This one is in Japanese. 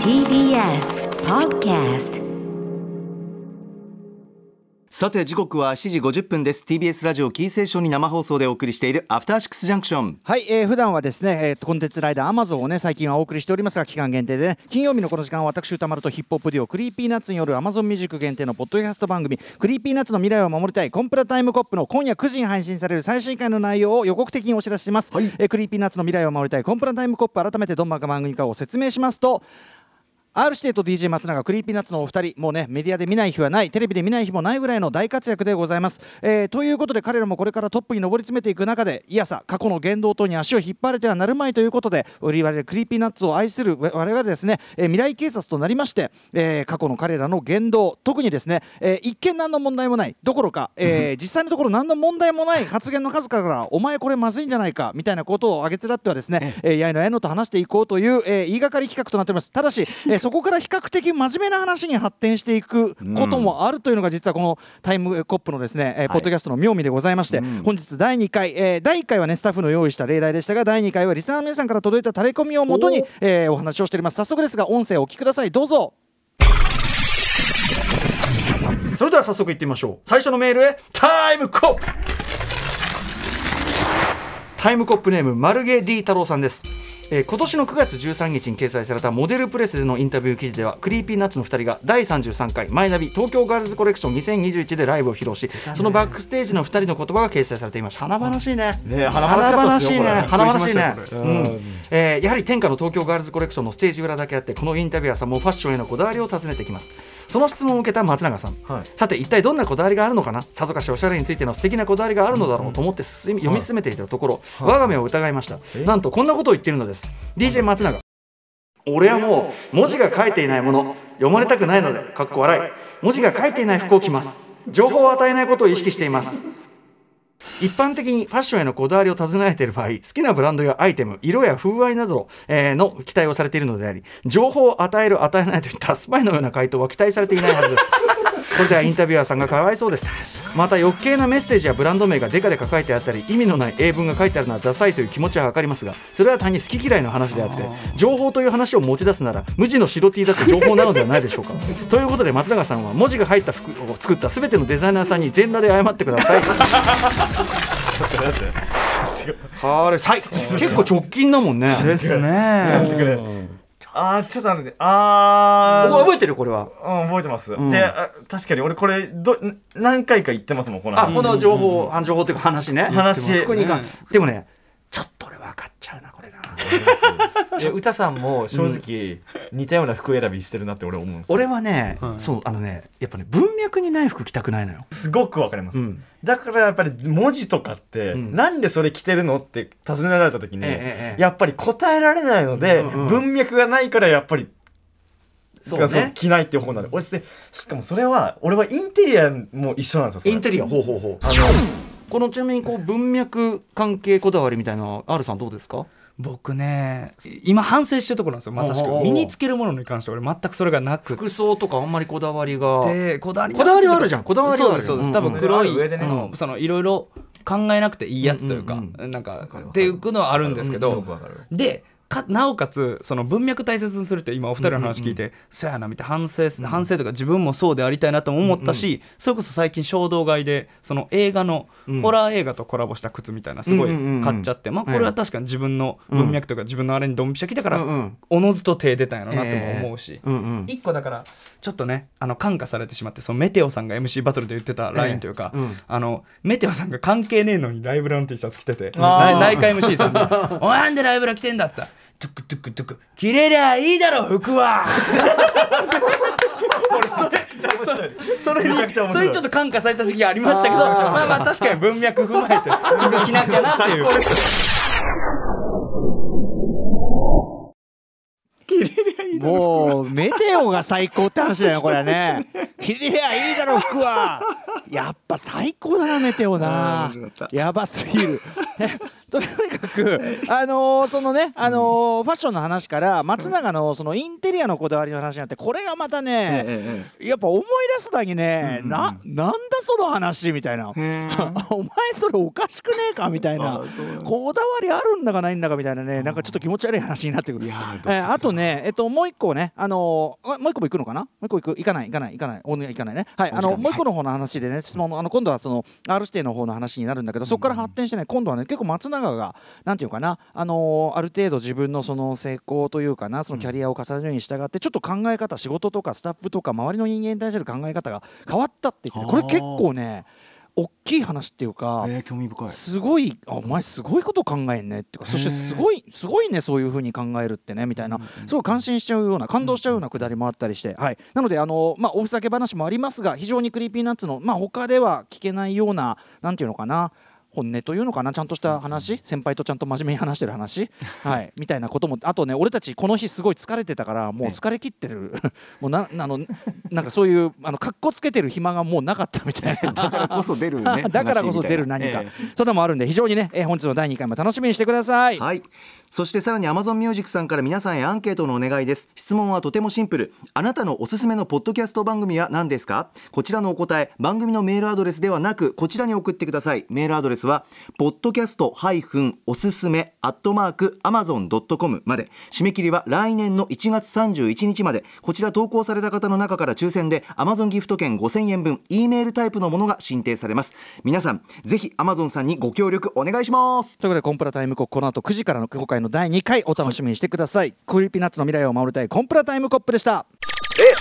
TBS Podcast さて時刻は7時50分です。TBS ラジオキーステーションに生放送でお送りしているアフターシックスジャンクションはい、えー、普段はですね、えー、コンテンツライダーアマゾンをね最近はお送りしておりますが期間限定で、ね、金曜日のこの時間は私宇多丸とヒップホップデュオ Creepy Nuts による Amazon Music 限定のポッドキャスト番組 Creepy Nuts の未来を守りたいコンプラタイムコップの今夜9時に配信される最新回の内容を予告的にお知らせします、はい。えー Creepy Nuts の未来を守りたいコンプラタイムコップ改めてどんな番組かを説明しますと R 指定と DJ 松永 Creepy Nuts のお二人もうねメディアで見ない日はないテレビで見ない日もないぐらいの大活躍でございます、えーということで彼らもこれからトップに上り詰めていく中でいやさ過去の言動等に足を引っ張られてはなるまいということで我々 Creepy Nuts を愛する我々ですね、えー未来警察となりまして、えー過去の彼らの言動特にですね、えー一見何の問題もないどころか、えー実際のところ何の問題もない発言の数からお前これまずいんじゃないかみたいなことを挙げつらってはですね、えーやいのやいのと話していこうという、えー言いがかり企画となっております。ただし、えーそこから比較的真面目な話に発展していくこともあるというのが実はこのタイムコップのですね、えーポッドキャストの妙味でございまして、本日第2回、えー第1回はねスタッフの用意した例題でしたが第2回はリスナーの皆さんから届いたタレコミをもとにお、えーお話をしております。早速ですが音声をお聞きください。どうぞ。それでは早速いってみましょう。最初のメールへタイムコップ。タイムコップネームマルゲリー太郎さんですえー今年の9月13日に掲載されたモデルプレスでのインタビュー記事では Creepy Nuts の2人が第33回マイナビ東京ガールズコレクション2021でライブを披露しそのバックステージの2人の言葉が掲載されていました華々しいね。ね華々しいね。華々しいね。うん。えーやはり天下の東京ガールズコレクションのステージ裏だけあってこのインタビュアーさんもファッションへのこだわりを尋ねてきます。その質問を受けた松永さん、はい。さて一体どんなこだわりがあるのかな？さぞかしおしゃれについての素敵なこだわりがあるのだろうと思って進み読み進めていたところ、我が目を疑いました。なんとこんなことを言っているのです DJ 松永。俺はもう文字が書いていないもの読まれたくないのでかっこ笑い。文字が書いていない服を着ます。情報を与えないことを意識しています。一般的にファッションへのこだわりを尋ねている場合好きなブランドやアイテム色や風合いなど、の期待をされているのであり情報を与える与えないといったスパイのような回答は期待されていないはずです。これではインタビュアーさんがかわいそうです。また余計なメッセージやブランド名がデカデカ書いてあったり意味のない英文が書いてあるのはダサいという気持ちは分かりますがそれは単に好き嫌いの話であって情報という話を持ち出すなら無地の白 T だって情報なのではないでしょうか。ということで松永さんは文字が入った服を作った全てのデザイナーさんに全裸で謝ってください。あれさい結構直近だもんね。ですねあーちょっと待ってあー。覚えてる？これは。うん覚えてます、ん。であ確かに俺これど何回か言ってますもんこの話。あこの情報、あの情報っていうか話ね。話。ここにいかん。でもねちょっと俺分かっちゃうなこれなえ歌さんも正直似たような服選びしてるなって俺思うんですよ。俺はね、そうあのねやっぱね文脈にない服着たくないのよ。すごくわかります、うん。だからやっぱり文字とかって、うん。なんでそれ着てるのって尋ねられた時に、ええええやっぱり答えられないので、うんうん文脈がないからやっぱりそうね。そう着ないっていう方なの俺でしかもそれは俺はインテリアも一緒なんですよそれ。インテリアほうほうほう。あのこのちなみにこう文脈関係こだわりみたいなのは R さんどうですか？僕ね今反省してるところなんですよまさしく。身につけるものに関して俺全くそれがなく。服装とかあんまりこだわりが。てこだわりこだわりはあるじゃん。こだわりはあるそうですそうです、うん多分黒い、上でね。あのそのいろいろ考えなくていいやつというか、うんうんなんかっていうのはあるんですけすど、でかなおかつその文脈大切にするって今お二人の話聞いて、そうやなみたいな。反省、反省とか自分もそうでありたいなとも思ったし、それこそ最近衝動買いでその映画の、うん。ホラー映画とコラボした靴みたいなすごいうんうんうん。うん買っちゃって、まあこれは確かに自分の文脈とか自分のあれにドンピシャ来たから、うんうん。おのずと手出たんやろなとも思うし、うんうん。一個だからちょっとねあの感化されてしまってそのメテオさんが MC バトルで言ってたラインというか、ええうん。あのメテオさんが関係ねえのにライブラの T シャツ着てて内内科 MC さんに 「お前なんでライブラ着てんだ?」って言ったら「トゥクトゥクトゥク。着れりゃいいだろ服は!」俺それそれそれめちゃくちゃ面白いにそれにちょっと感化された時期がありましたけどまあまあ確かに文脈踏まえて服着なきゃなっていう。もうメテオが最高って話だよこれは。ね切りりゃいいだろ服は。やっぱ最高だなメテオな。やばすぎる とにかく、あのーそのね、あのーファッションの話から松永のそのインテリアのこだわりの話になってこれがまたね、ええやっぱ思い出すだけね、ななんだその話みたいな。お前それおかしくねえかみたいなこだわりあるんだかないんだかみたいなねなんかちょっと気持ち悪い話になってくる。えーあとね、えっと、もう一個ね、あのーあもう一個も行くのかな？もう一個行く？行かない行かない行かない。お願い行かないね。はいあのもう一個の方の話でね質問のあの今度はその R 指定の方の話になるんだけどそこから発展してね今度はね結構松永がなんていうかなあのーある程度自分のその成功というかなそのキャリアを重ねるに従ってちょっと考え方仕事とかスタッフとか周りの人間に対する考え方が変わったって言っててこれ結構ね大きい話っていうか、えー興味深い。すごいあお前すごいこと考えんねっていうかそしてすごいすごいねそういうふうに考えるってねみたいなすごい感心しちゃうような感動しちゃうようなくだりもあったりして、はい、なのであの、まあ、おふざけ話もありますが非常に Creepy Nuts の、まあ、他では聞けないようななんていうのかな本音というのかな？ちゃんとした話？先輩とちゃんと真面目に話してる話、はい、みたいなことも。あとね俺たちこの日すごい疲れてたからもう疲れ切ってる。もうなあのなんかそういうあの格好つけてる暇がもうなかったみたいな。だからこそ出るね だからこそ出る何か、えそんなのもあるんで非常にね、えー本日の第2回も楽しみにしてください。はいそしてさらに Amazon Music さんから皆さんへアンケートのお願いです。質問はとてもシンプル。あなたのおすすめのポッドキャスト番組は何ですか？こちらのお答え番組のメールアドレスではなくこちらに送ってください。メールアドレスは podcast-osusume アットマーク amazon.com まで。締め切りは来年の1月31日まで。こちら投稿された方の中から抽選で Amazon ギフト券5000円分 E メールタイプのものが進呈されます。皆さんぜひ Amazon さんにご協力お願いします。ということでコンプラタイムコップこの後9時からの今回の第2回お楽しみにしてください、 Creepy Nuts の未来を守りたいコンプラタイムコップでしたえ